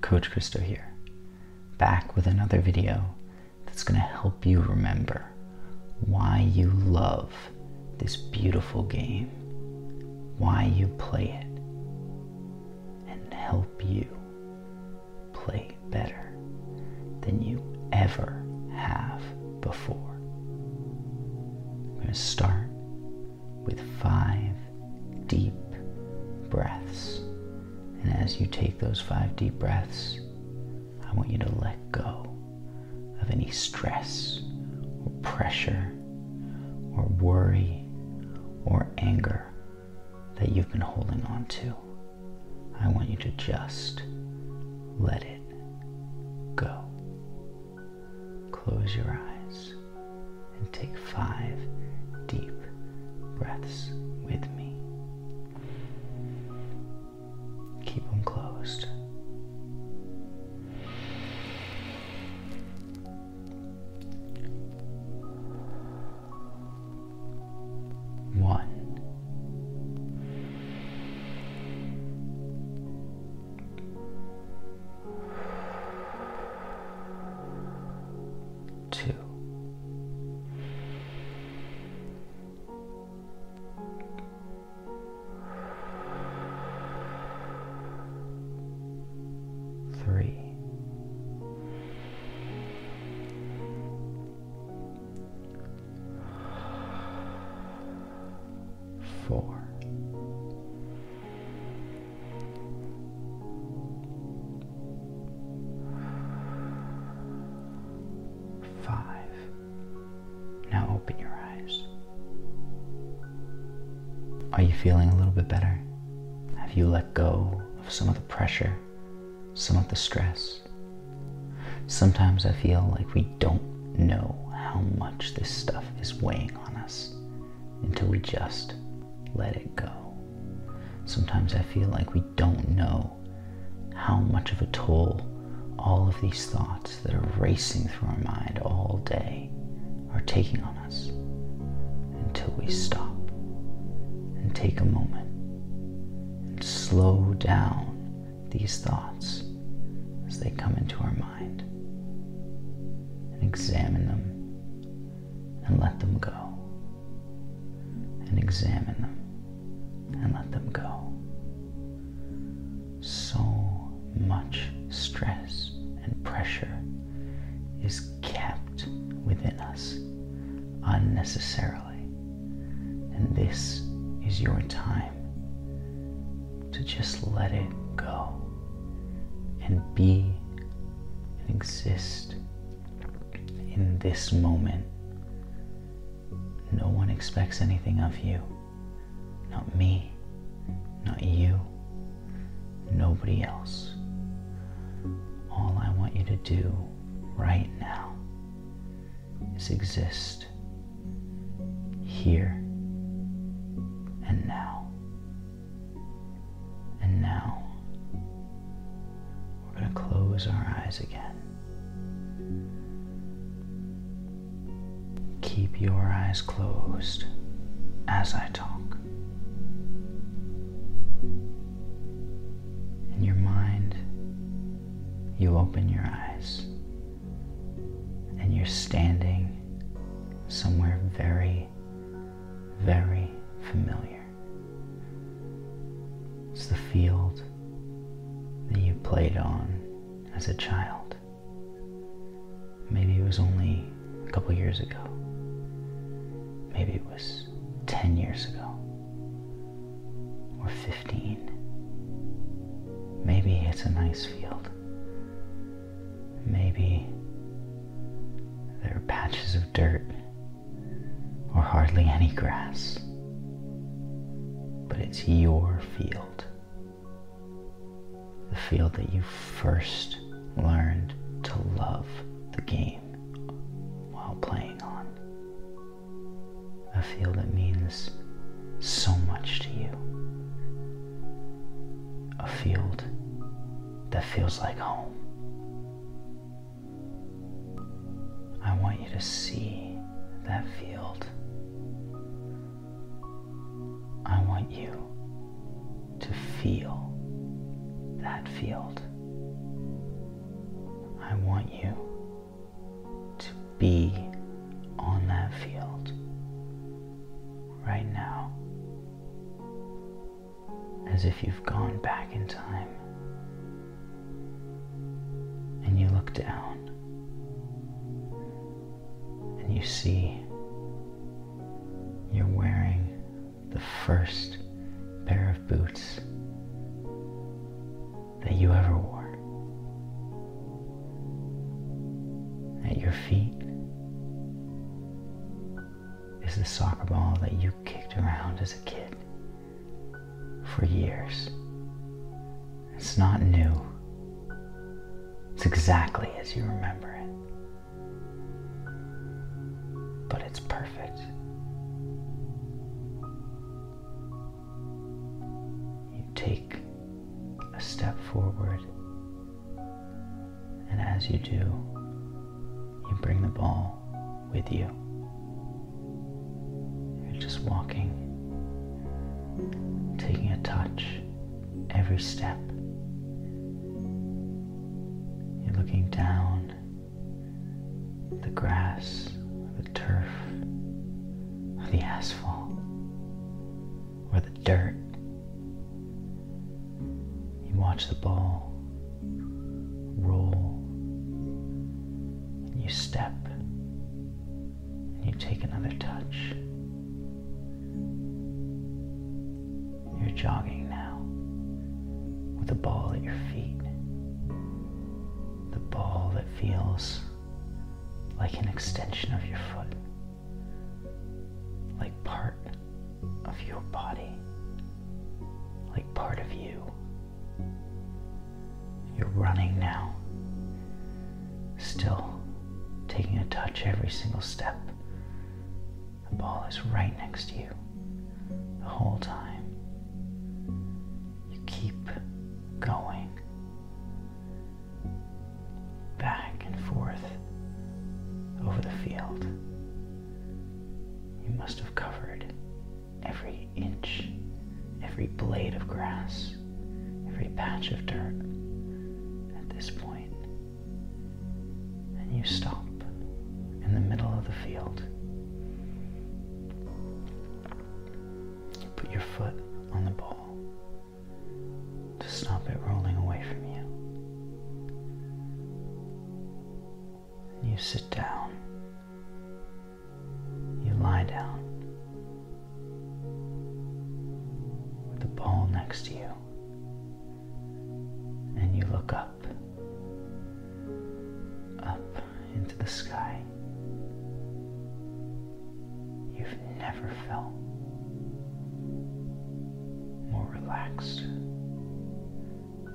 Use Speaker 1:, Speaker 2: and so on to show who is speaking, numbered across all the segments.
Speaker 1: Coach Christo here, back with another video that's going to help you remember why you love this beautiful game, why you play it, and help you those five deep breaths, I want you to let go of any stress or pressure or worry or anger that you've been holding on to. I want you to just let it go. Close your eyes and take five deep breaths with me. Four. Five. Now open your eyes. Are you feeling a little bit better? Have you let go of some of the pressure, some of the stress? Sometimes I feel like we don't know how much this stuff is weighing on us until we just let it go. Sometimes I feel like we don't know how much of a toll all of these thoughts that are racing through our mind all day are taking on us until we stop and take a moment and slow down these thoughts as they come into our mind and examine them and let them go and examine them and let them go. So much stress and pressure is kept within us unnecessarily. And this is your time to just let it go and be and exist in this moment. No one expects anything of you. Not me, not you, nobody else. All I want you to do right now is exist here and now. And now we're going to close our eyes again. Keep your eyes closed as I talk. In your mind, you open your eyes and you're standing somewhere very, it's a nice field. Maybe there are patches of dirt or hardly any grass. But it's your field. The field that you first learned to love the game while playing on. A field that means so much to you. A field feels like home. I want you to see that field. I want you to feel that field. You see you're wearing the first pair of boots that you ever wore. At your feet is the soccer ball that you kicked around as a kid for years. It's not new. It's exactly as you remember it. But it's perfect. You take a step forward, and as you do, you bring the ball with you. You're just walking, taking a touch every step. You're looking down the grass, the turf, or the asphalt, or the dirt. You watch the ball roll, and you step, and you take another touch. You're jogging now with the ball at your feet. The ball that feels like an extension of your foot, like part of your body, like part of you. You're running now, still taking a touch every single step. The ball is right next to you the whole time. You keep going field. You must have covered every inch, every blade of grass, every patch of dirt at this point. And you stop in the middle of the field. You put your foot on the ball to stop it rolling away from you. You sit down. Lie down with the ball next to you. And you look up, up into the sky. You've never felt more relaxed,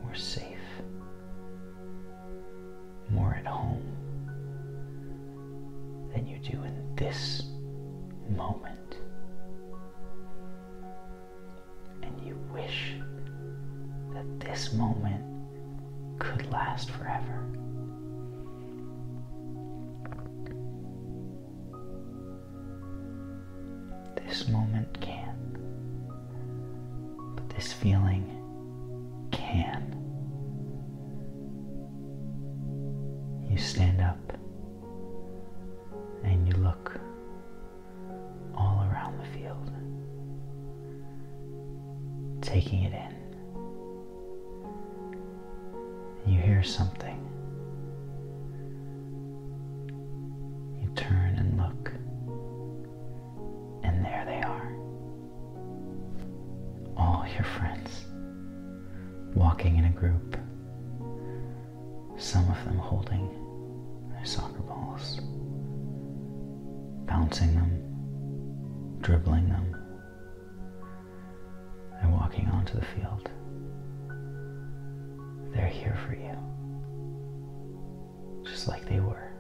Speaker 1: more safe, more at home than you do in this moment. And you wish that this moment could last forever. This moment can, but this feeling can. You stand up hear something. You turn and look, and there they are. All your friends walking in a group, some of them holding their soccer balls, bouncing them, dribbling them, and walking onto the field. They're here for you, just like they were.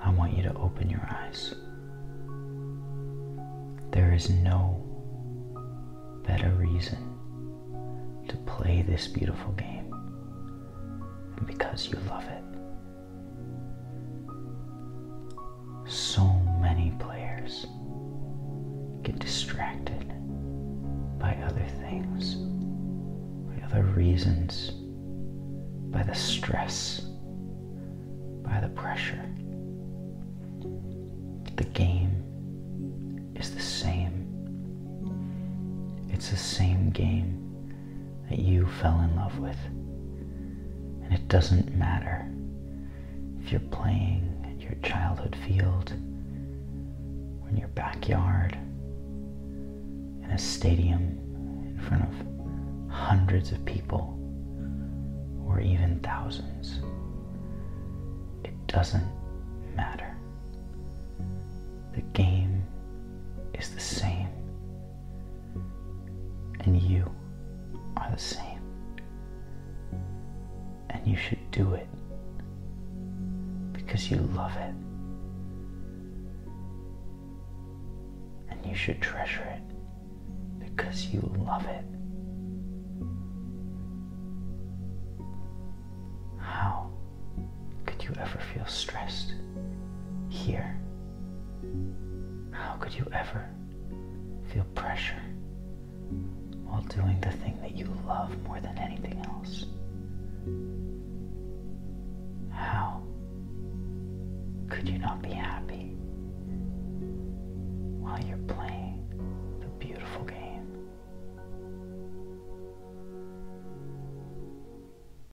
Speaker 1: I want you to open your eyes. There is no better reason to play this beautiful game than because you love it. So many players get distracted by other things, other reasons, by the stress, by the pressure. The game is the same. It's the same game that you fell in love with. And it doesn't matter if you're playing at your childhood field, or in your backyard, in a stadium in front of hundreds of people, or even thousands. It doesn't matter. The game is the same, and you are the same. And you should do it because you love it. And you should treasure it because you love it. You ever feel stressed here? How could you ever feel pressure while doing the thing that you love more than anything else? How could you not be happy while you're playing?